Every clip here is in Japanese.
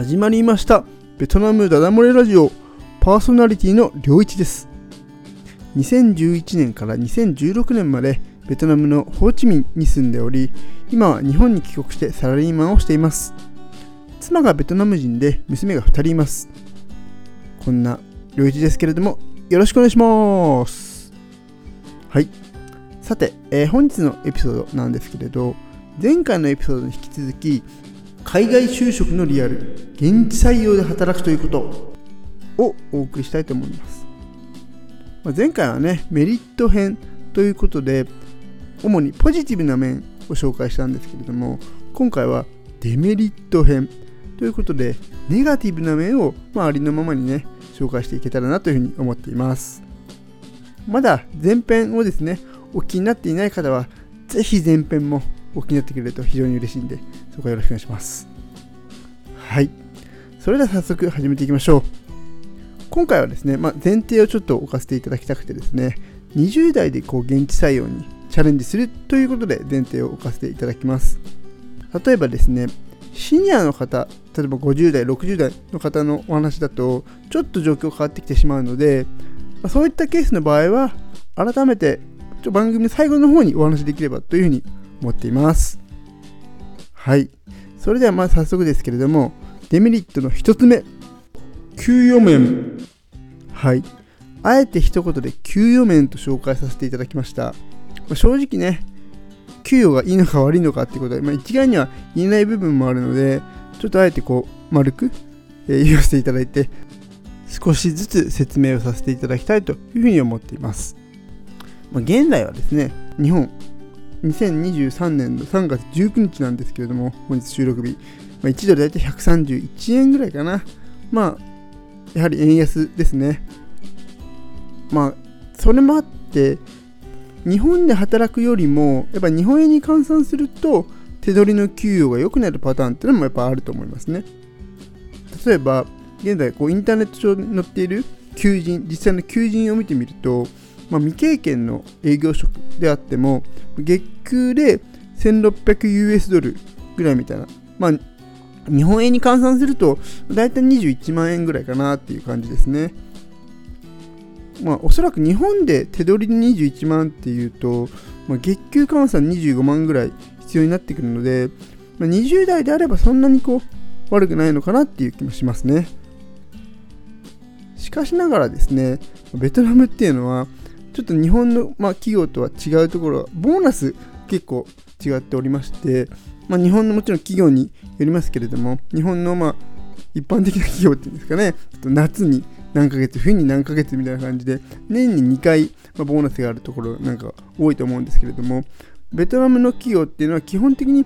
始まりました。ベトナムダダ漏れラジオ。パーソナリティの良一です。2011年から2016年までベトナムのホーチミンに住んでおり今は日本に帰国してサラリーマンをしています。妻がベトナム人で娘が2人います。こんな良一ですけれどもよろしくお願いします。はい。さて、えー、本日のエピソードなんですけれど前回のエピソードに引き続き海外就職のリアル現地採用で働くということ。をお送りしたいと思います、まあ、前回はねメリット編ということで主にポジティブな面を紹介したんですけれども今回はデメリット編ということでネガティブな面を、まあ、ありのままにね紹介していけたらなというふうに思っています。まだ前編をですねお気になっていない方はぜひ前編もお気になってくれると非常に嬉しいんでそこはよろしくお願いします。はい。それでは早速始めていきましょう。今回はですね、まあ、前提をちょっと置かせていただきたくてですね20代でこう現地採用にチャレンジするということで前提を置かせていただきます。例えばですねシニアの方例えば50代60代の方のお話だとちょっと状況変わってきてしまうので、まあ、そういったケースの場合は改めて番組の最後の方にお話できればというふうに思っています。はい。それではまず早速ですけれどもデメリットの1つ目。給与面。はい。あえて一言で給与面と紹介させていただきました。正直ね給与がいいのか悪いのかってことは、まあ、一概には言えない部分もあるのでちょっとあえてこう丸く、えー、言わせていただいて少しずつ説明をさせていただきたいというふうに思っています、まあ、現在はですね日本2023年の3月19日なんですけれども本日収録日、まあ、1ドル大体131円ぐらいかな。まあやはり円安ですね。まあそれもあって日本で働くよりもやっぱ日本円に換算すると手取りの給与が良くなるパターンっていうのもやっぱあると思いますね。例えば現在こうインターネット上に載っている求人実際の求人を見てみると、まあ、未経験の営業職であっても月給で 1600US ドルぐらいみたいな、まあ、日本円に換算すると大体21万円ぐらいかなっていう感じですね。まあ、おそらく日本で手取り21万っていうと、まあ、月給換算25万ぐらい必要になってくるので、まあ、20代であればそんなにこう悪くないのかなっていう気もしますね。しかしながらですね、ベトナムっていうのは、ちょっと日本の、まあ、企業とは違うところは、ボーナス結構違っておりまして、まあ、日本のもちろん企業によりますけれども、日本のまあ一般的な企業っていうんですかね、夏に何ヶ月、冬に何ヶ月みたいな感じで、年に2回、まあ、ボーナスがあるところなんか多いと思うんですけれども、ベトナムの企業っていうのは基本的に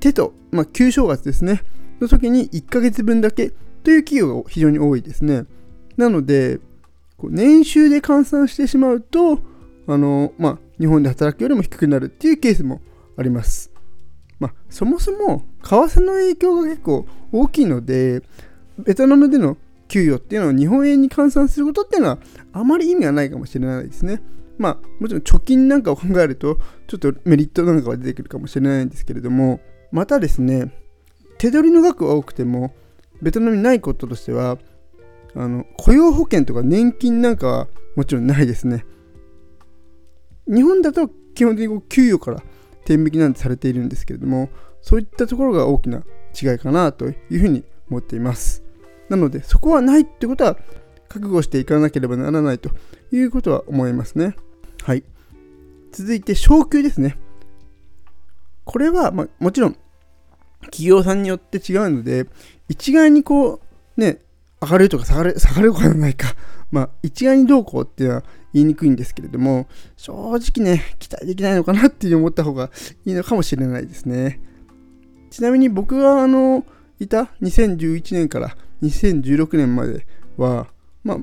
手と、まあ、旧正月ですね、の時に1ヶ月分だけという企業が非常に多いですね。なので、年収で換算してしまうと、あの、まあ、日本で働くよりも低くなるっていうケースもあります。まあ、そもそも為替の影響が結構大きいので、ベトナムでの給与っていうのは日本円に換算することっていうのはあまり意味がないかもしれないですね。まあもちろん貯金なんかを考えるとちょっとメリットなんかは出てくるかもしれないんですけれどもまたですね手取りの額は多くてもベトナムにないこととしてはあの雇用保険とか年金なんかはもちろんないですね。日本だと基本的に給与から天引きなんてされているんですけれどもそういったところが大きな違いかなというふうに思っています。なので、そこはないってことは、覚悟していかなければならないということは思いますね。はい。続いて、昇給ですね。これは、まあ、もちろん、企業さんによって違うので、一概にこう、ね、上がるとか下がる、下がることはないか。まあ、一概にどうこうっていうのは言いにくいんですけれども、正直ね、期待できないのかなっていう思った方がいいのかもしれないですね。ちなみに僕は、あの、いた2011年から2016年までは、まあ、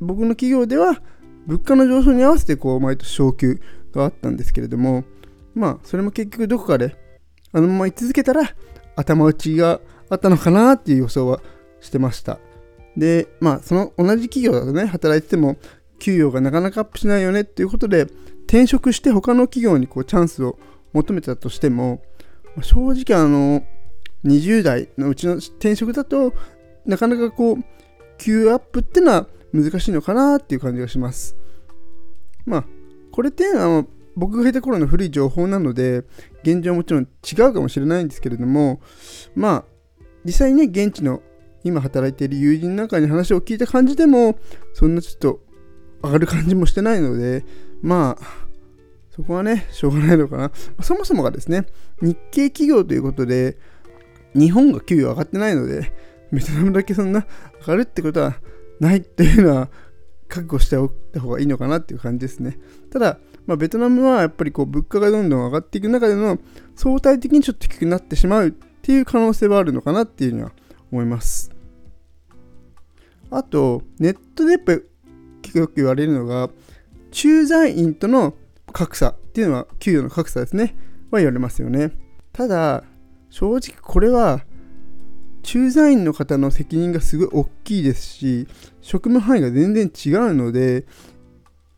僕の企業では物価の上昇に合わせてこう毎年昇給があったんですけれども、まあ、それも結局どこかであのまま居続けたら頭打ちがあったのかなっていう予想はしてました。で、まあ、その同じ企業だとね、働いてても給与がなかなかアップしないよねっていうことで、転職して他の企業にこうチャンスを求めたとしても、正直あの、20代のうちの転職だとなかなかこう給アップってのは難しいのかなっていう感じがします。まあこれっていうの僕がいた頃の古い情報なので現状はもちろん違うかもしれないんですけれどもまあ実際にね現地の今働いている友人なんかに話を聞いた感じでもそんなちょっと上がる感じもしてないのでまあそこはねしょうがないのかなそもそもがですね日系企業ということで日本が給与上がってないのでベトナムだけそんな上がるってことはないっていうのは覚悟しておいた方がいいのかなっていう感じですねただまあ、ベトナムはやっぱりこう物価がどんどん上がっていく中での相対的にちょっと低くなってしまうっていう可能性はあるのかなっていうには思います。あと、ネットでやっぱり結構よく言われるのが、駐在員との格差っていうのは給与の格差ですね。は言われますよね。ただ、正直これは駐在員の方の責任がすごい大きいですし、職務範囲が全然違うので、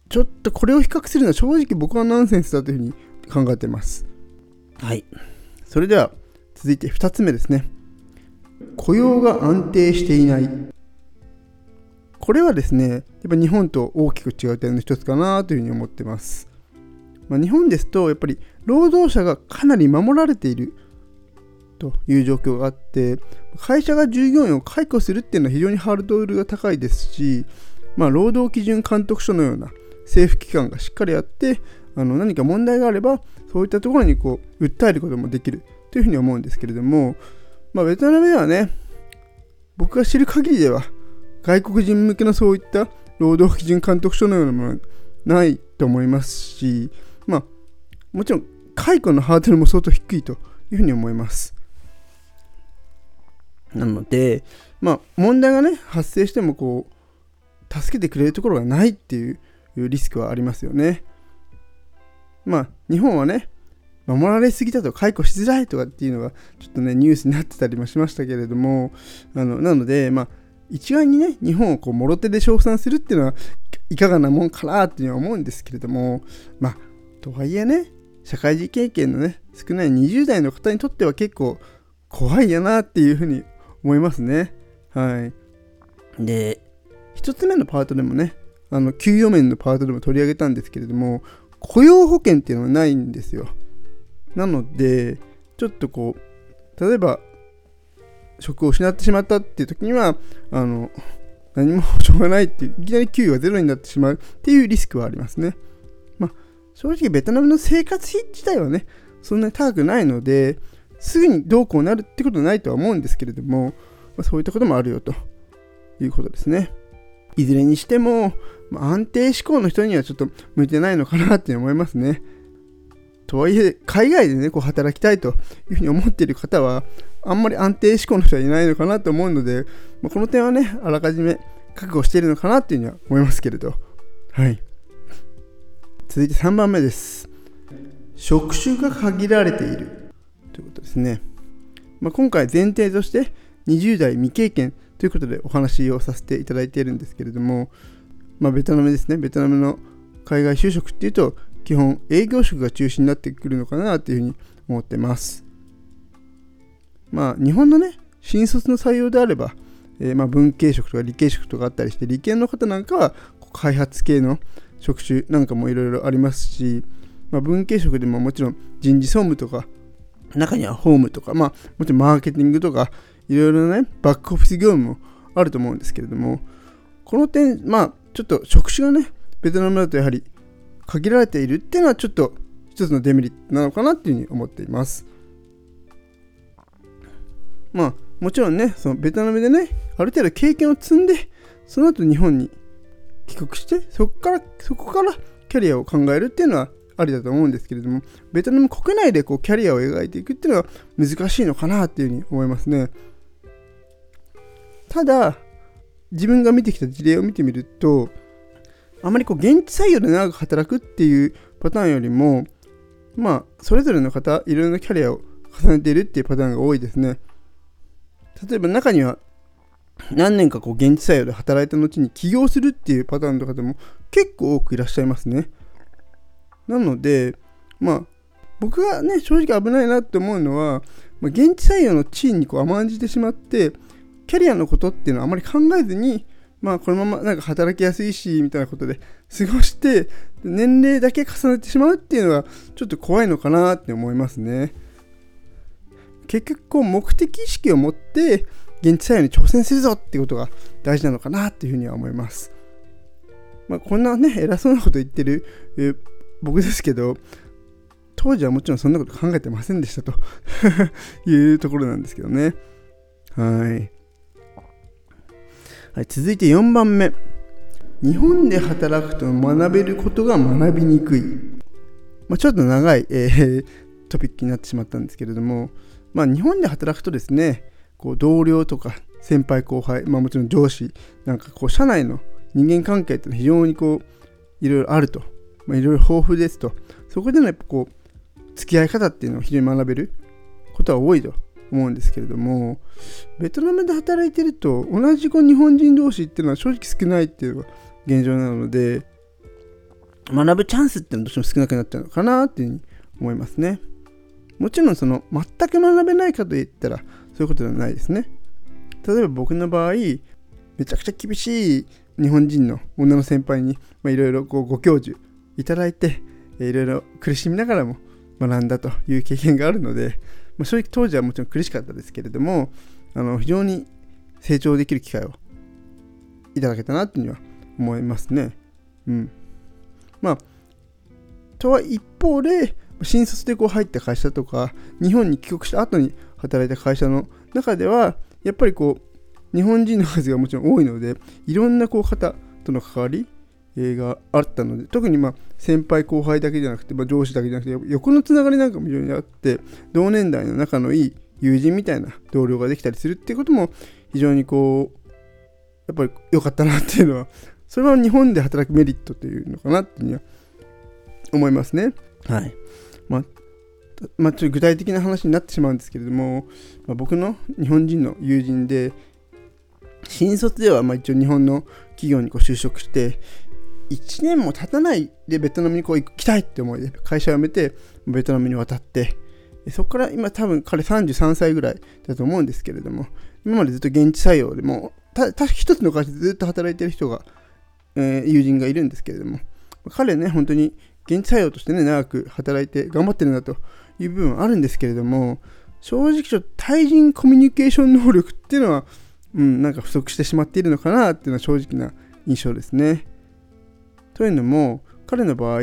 ちょっとこれを比較するのは正直僕はナンセンスだというふうに考えてます。はい。それでは続いて2つ目ですね。雇用が安定していない。これはですね、やっぱ日本と大きく違う点の一つかなというふうに思ってます。まあ、日本ですと、やっぱり労働者がかなり守られているという状況があって、会社が従業員を解雇するっていうのは非常にハードルが高いですし、まあ、労働基準監督署のような政府機関がしっかりやってあの何か問題があればそういったところにこう訴えることもできるというふうに思うんですけれども、まあ、ベトナムではね僕が知る限りでは外国人向けのそういった労働基準監督署のようなものはないと思いますし、まあ、もちろん解雇のハードルも相当低いというふうに思います。なので、まあ、問題がね発生してもこう助けてくれるところがないっていうリスクはありますよね。まあ日本はね守られすぎだと解雇しづらいとかっていうのがちょっとねニュースになってたりもしましたけれどもあのなのでまあ一概にね日本をこうもろ手で称賛するっていうのはいかがなもんかなっていうのは思うんですけれどもまあとはいえね社会人経験のね少ない20代の方にとっては結構怖いやなっていうふうに思いますね。はい。で1つ目のパートでもねあの給与面のパートでも取り上げたんですけれども雇用保険っていうのはないんですよ。なのでちょっとこう例えば職を失ってしまったっていう時にはあの何も保証がないっていういきなり給与がゼロになってしまうっていうリスクはありますね。まあ正直ベトナムの生活費自体はねそんなに高くないのですぐにどうこうなるってことはないとは思うんですけれども、まあ、そういったこともあるよと。いうことですね。いずれにしてもまあ、安定志向の人にはちょっと向いてないのかなって思いますね。とはいえ、海外でね、こう働きたいというふうに思っている方は、あんまり安定志向の人はいないのかなと思うので、まあ、この点はね、あらかじめ覚悟しているのかなっていうふうには思いますけれど。はい。続いて3番目です。職種が限られているということですね。まあ、今回前提として20代未経験ということでお話をさせていただいているんですけれども、まあ、ベトナムですね、ベトナムの海外就職っていうと、基本営業職が中心になってくるのかなっていうふうに思ってます。まあ、日本のね、新卒の採用であれば、えー、まあ文系職とか理系職とかあったりして、理系の方なんかは開発系の職種なんかもいろいろありますし、まあ、文系職でももちろん人事総務とか、中にはホームとか、まあ、もちろんマーケティングとか、いろいろなね、バックオフィス業務もあると思うんですけれども、この点、まあ、ちょっと職種がね、ベトナムだとやはり限られているっていうのはちょっと一つのデメリットなのかなっていうふうに思っています。まあ、もちろんね、そのベトナムでね、ある程度経験を積んで、その後日本に帰国して、そこから、そこからキャリアを考えるっていうのはありだと思うんですけれども、ベトナム国内でこうキャリアを描いていくっていうのは難しいのかなっていうふうに思いますね。ただ、自分が見てきた事例を見てみるとあまりこう現地採用で長く働くっていうパターンよりもまあそれぞれの方いろいろなキャリアを重ねているっていうパターンが多いですね。例えば中には何年かこう現地採用で働いた後に起業するっていうパターンの方も結構多くいらっしゃいますね。なのでまあ僕がね正直危ないなって思うのはまあ、現地採用の地位にこう甘んじてしまってキャリアのことっていうのはあまり考えずにまあこのままなんか働きやすいしみたいなことで過ごして年齢だけ重ねてしまうっていうのはちょっと怖いのかなって思いますね。結局こう目的意識を持って現地採用に挑戦するぞっていうことが大事なのかなっていうふうには思います。まあこんなね偉そうなこと言ってる、僕ですけど当時はもちろんそんなこと考えてませんでしたと。いうところなんですけどね。はい。はい、続いて4番目。日本で働くと学べることが学びにくい。まあ、ちょっと長い、えー、トピックになってしまったんですけれども、まあ、日本で働くとですね、こう同僚とか先輩後輩、まあ、もちろん上司、なんかこう社内の人間関係ってのは非常にこういろいろあると、まあ、いろいろ豊富ですと、そこでのやっぱこう付き合い方っていうのを非常に学べることは多いと思うんですけれどもベトナムで働いてると同じ子日本人同士っていうのは正直少ないっていうのが現状なので学ぶチャンスっていうのはどうしても少なくなっちゃうのかなっていうふうに思いますね。もちろんその全く学べないかといったらそういうことではないですね。例えば僕の場合めちゃくちゃ厳しい日本人の女の先輩にいろいろご教授いただいていろいろ苦しみながらも学んだという経験があるのでまあ、正直当時はもちろん苦しかったですけれどもあの非常に成長できる機会をいただけたなっていうには思いますね。うん。まあ、とは一方で、新卒でこう入った会社とか、日本に帰国した後に働いた会社の中では、やっぱりこう、日本人の数がもちろん多いので、いろんなこう方との関わりがあったので特にまあ先輩後輩だけじゃなくて、まあ、上司だけじゃなくて横のつながりなんかも非常にあって同年代の仲のいい友人みたいな同僚ができたりするっていうことも非常にこうやっぱり良かったなっていうのは それは日本で働くメリットというのかなっていうには思いますね。はい。まあまあ、ちょっと具体的な話になってしまうんですけれども、まあ、僕の日本人の友人で新卒ではまあ一応日本の企業にこう就職して1年も経たないでベトナムにこう行きたいって思いで会社辞めてベトナムに渡ってそこから今多分彼33歳ぐらいだと思うんですけれども今までずっと現地採用でもたた一つの会社でずっと働いてる人が、えー、友人がいるんですけれども彼ね本当に現地採用としてね長く働いて頑張ってるんだという部分はあるんですけれども正直ちょっと対人コミュニケーション能力っていうのは、うん、なんか不足してしまっているのかなっていうのは正直な印象ですね。というのも彼の場合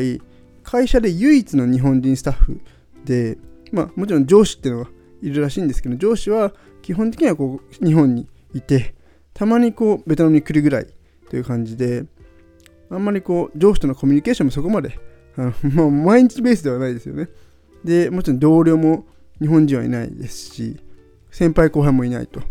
会社で唯一の日本人スタッフで、まあ、もちろん上司っていうのがいるらしいんですけど上司は基本的にはこう日本にいてたまにこうベトナムに来るぐらいという感じであんまりこう上司とのコミュニケーションもそこまであの、まあ、毎日ベースではないですよね。でもちろん同僚も日本人はいないですし先輩後輩もいないと、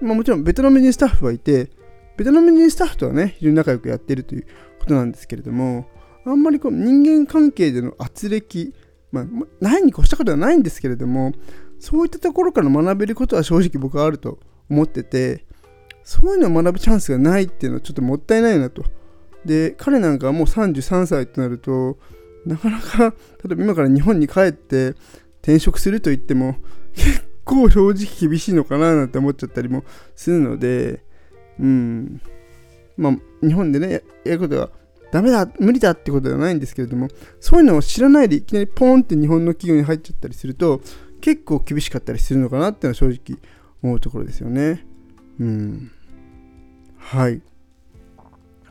まあ、もちろんベトナム人スタッフはいてベトナム人スタッフとはね非常に仲良くやってるということなんですけれどもあんまりこう人間関係での圧力、まあ、ないに越したことはないんですけれどもそういったところから学べることは正直僕はあると思っててそういうのを学ぶチャンスがないっていうのはちょっともったいないなと。で彼なんかはもう33歳となるとなかなか例えば今から日本に帰って転職すると言っても結構正直厳しいのかななんて思っちゃったりもするのでうん。まあ、日本でね、やることがダメだ、無理だってことではないんですけれども、そういうのを知らないでいきなりポーンって日本の企業に入っちゃったりすると、結構厳しかったりするのかなっていうのは正直思うところですよね。うん。はい。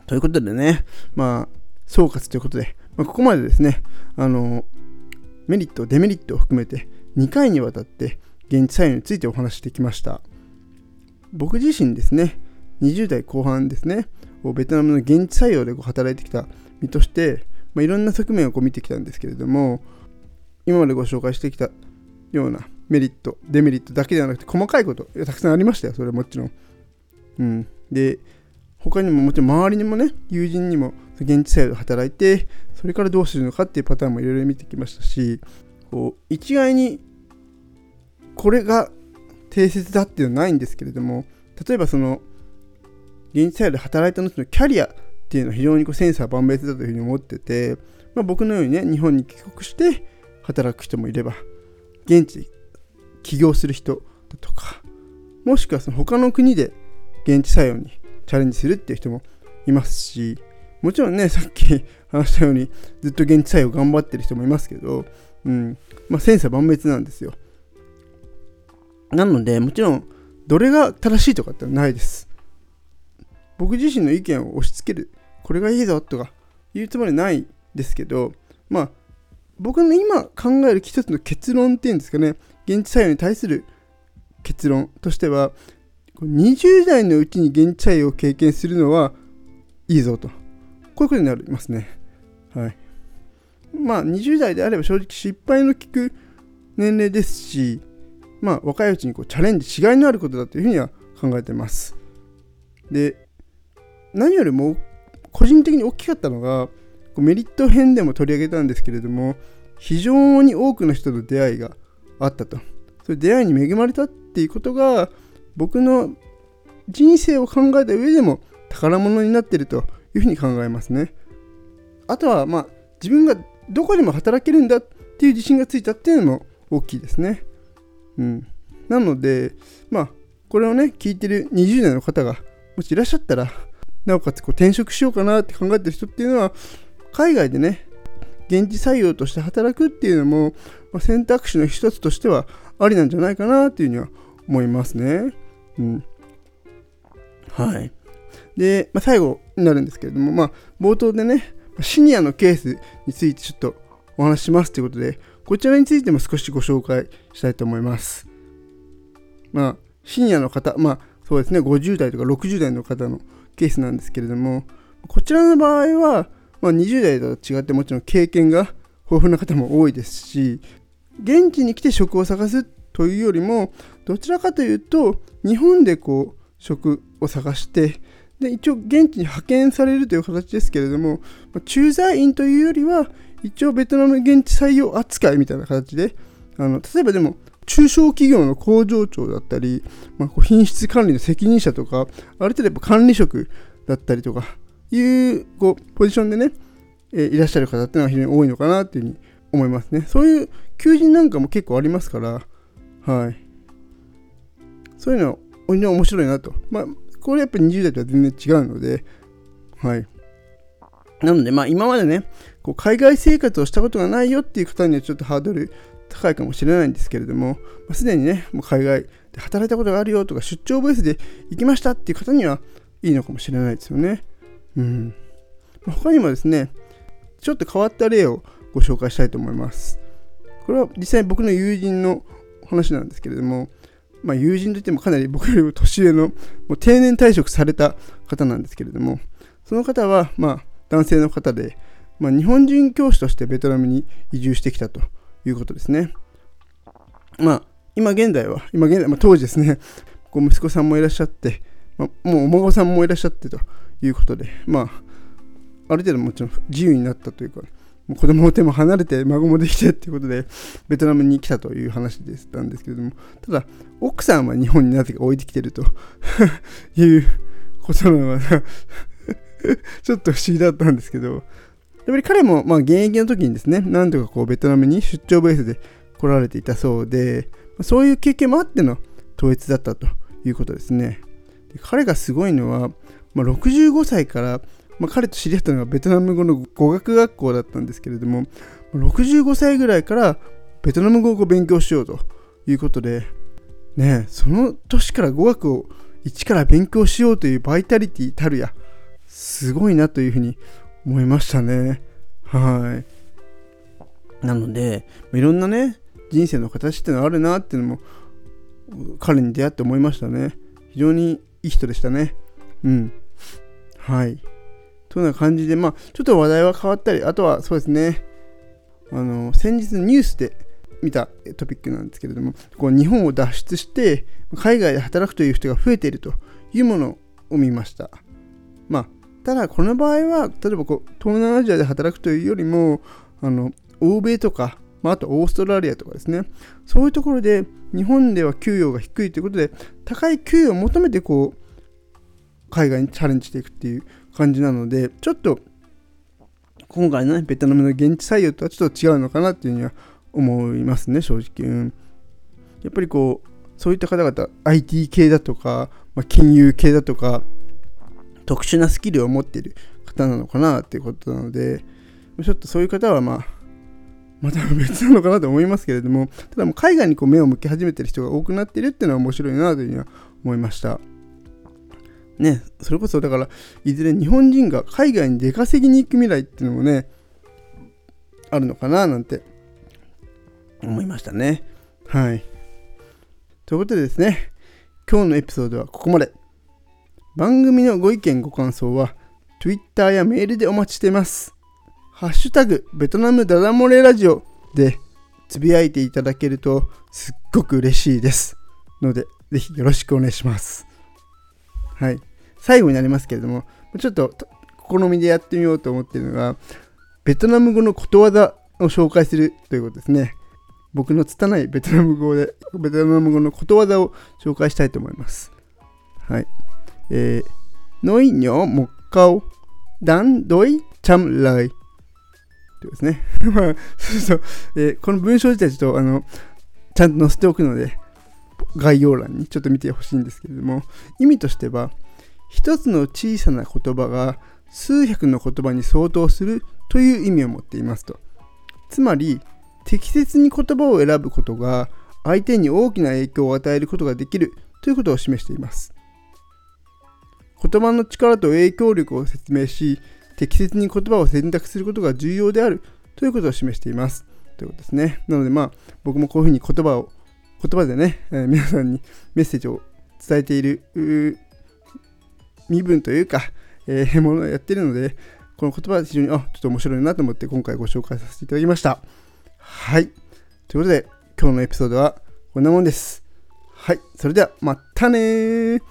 ということでね、まあ、総括ということで、まあ、ここまでですね、あの、メリット、デメリットを含めて2回にわたって現地採用についてお話してきました。僕自身ですね、20代後半ですね、ベトナムの現地採用でこう働いてきた身として、まあ、いろんな側面をこう見てきたんですけれども、今までご紹介してきたようなメリット、デメリットだけではなくて、細かいこと、たくさんありましたよ、それはもちろん。うん。で、他にももちろん周りにもね、友人にも現地採用で働いて、それからどうするのかっていうパターンもいろいろ見てきましたし、こう一概にこれが定説だっていうのはないんですけれども、例えばその現地採用で働いた後のキャリアっていうのは非常にこうセンサー万別だというふうに思ってて、まあ、僕のようにね日本に帰国して働く人もいれば現地で起業する人だとかもしくはその他の国で現地採用にチャレンジするっていう人もいますしもちろんねさっき 話したようにずっと現地採用頑張ってる人もいますけど、うんまあ、千差万別なんですよ。なのでもちろんどれが正しいとかってないです。僕自身の意見を押し付ける。これがいいぞとか言うつもりないですけどまあ僕の今考える一つの結論っていうんですかね。現地採用に対する結論としては20代のうちに現地採用を経験するのはいいぞと。こういうことになりますね。はい。まあ20代であれば正直失敗の効く年齢ですしまあ若いうちにこうチャレンジしがいのあることだというふうには考えてます。で何よりも個人的に大きかったのがメリット編でも取り上げたんですけれども非常に多くの人と出会いがあったと。そういう出会いに恵まれたっていうことが僕の人生を考えた上でも宝物になっているというふうに考えますね。あとはまあ自分がどこでも働けるんだっていう自信がついたっていうのも大きいですね。うん。なのでまあこれをね聞いてる20代の方がもしいらっしゃったらなおかつこう転職しようかなって考えてる人っていうのは海外でね現地採用として働くっていうのも、ま、選択肢の一つとしてはありなんじゃないかなっていうふうには思いますね。うん。はい。で、まあ、最後になるんですけれども、まあ、冒頭でね、シニアのケースについてちょっとお話ししますということで、こちらについても少しご紹介したいと思います。まあ、シニアの方、まあ、そうですね、50代とか60代の方のケースなんですけれども、こちらの場合は、まあ、20代と違ってもちろん経験が豊富な方も多いですし、現地に来て職を探すというよりも、どちらかというと、日本でこう、職を探して、で、一応現地に派遣されるという形ですけれども、ま、駐在員というよりは、一応ベトナム現地採用扱いみたいな形で、あの例えばでも、中小企業の工場長だったり、まあ、品質管理の責任者とか、ある程度やっぱ管理職だったりとか、いうこうポジションでね、え、いらっしゃる方っていうのは非常に多いのかなっていうふうに思いますね。そういう求人なんかも結構ありますから、はい。そういうの、面白いなと。まあ、これやっぱり20代とは全然違うので、はい。なので、まあ今までね、こう海外生活をしたことがないよっていう方にはちょっとハードル高いかもしれないんですけれども、まあ、すでにね、もう海外で働いたことがあるよとか、出張ベースで行きましたっていう方にはいいのかもしれないですよね。うん。まあ、他にもですね、ちょっと変わった例をご紹介したいと思います。これは実際僕の友人の話なんですけれども、まあ、友人といってもかなり僕よりも年上のもう定年退職された方なんですけれども、その方は、まあ、男性の方で、まあ、日本人教師としてベトナムに移住してきたということですね。まあ、今現在は、今現在、まあ、当時ですね、こう息子さんもいらっしゃって、まあ、もうお孫さんもいらっしゃってということで、まあ、ある程度もちろん自由になったというか、もう子供の手も離れて孫もできてっていうことで、ベトナムに来たという話でしたんですけれども、ただ、奥さんは日本になぜか置いてきてると いうことなのは ちょっと不思議だったんですけど、やっぱり彼もまあ現役の時にですね、なんとかこうベトナムに出張ベースで来られていたそうで、そういう経験もあっての統一だったということですね。で彼がすごいのは、まあ、65歳から、まあ、彼と知り合ったのがベトナム語の語学学校だったんですけれども、65歳ぐらいからベトナム語を勉強しようということで、ね、その年から語学を一から勉強しようというバイタリティたるや、すごいなというふうに思いましたね。はい。なので、いろんなね、人生の形ってのあるなっていうのも、彼に出会って思いましたね。非常にいい人でしたね。うん。はい。というな感じで、まあ、ちょっと話題は変わったり、あとはそうですね、あの、先日ニュースで見たトピックなんですけれども、こう日本を脱出して、海外で働くという人が増えているというものを見ました。まあ、ただ、この場合は、例えばこう東南アジアで働くというよりも、あの欧米とか、まあ、あとオーストラリアとかですね、そういうところで日本では給与が低いということで、高い給与を求めてこう海外にチャレンジしていくっていう感じなので、ちょっと今回のね、ベトナムの現地採用とはちょっと違うのかなっていうふうには思いますね、正直。うん、やっぱりこうそういった方々 IT 系だとか、まあ、金融系だとか特殊なスキルを持ってる方なのかなっていうことなのでちょっとそういう方はまあまた別なのかなと思いますけれどもただもう海外にこう目を向け始めてる人が多くなってるっていうのは面白いなというふうには思いました。ねそれこそだからいずれ日本人が海外に出稼ぎに行く未来っていうのもねあるのかななんて思いましたね。はい。ということでですね、今日のエピソードはここまで。番組のご意見ご感想は Twitter やメールでお待ちしています。ハッシュタグベトナムダダ漏れラジオでつぶやいていただけるとすっごく嬉しいです。ので、ぜひよろしくお願いします。はい。最後になりますけれども、ちょっと試みでやってみようと思っているのが、ベトナム語のことわざを紹介するということですね。僕の拙いベトナム語で、ベトナム語のことわざを紹介したいと思います。はい。え、ノイニョモッカオ、ダンドイチャムライ。というですね。まあ、そうそう、えー、この文章自体ちょっと、あの、ちゃんと載せておくので、概要欄にちょっと見てほしいんですけれども、意味としては、一つの小さな言葉が数百の言葉に相当するという意味を持っていますと。つまり、適切に言葉を選ぶことが相手に大きな影響を与えることができるということを示しています。言葉の力と影響力を説明し、適切に言葉を選択することが重要であるということを示しています。ということですね。なのでまあ僕もこういうふうに言葉を、言葉でね、えー、皆さんにメッセージを伝えている身分というか、えー、ものをやってるので、この言葉は非常にあちょっと面白いなと思って今回ご紹介させていただきました。はい。ということで、今日のエピソードはこんなもんです。はい。それでは、またね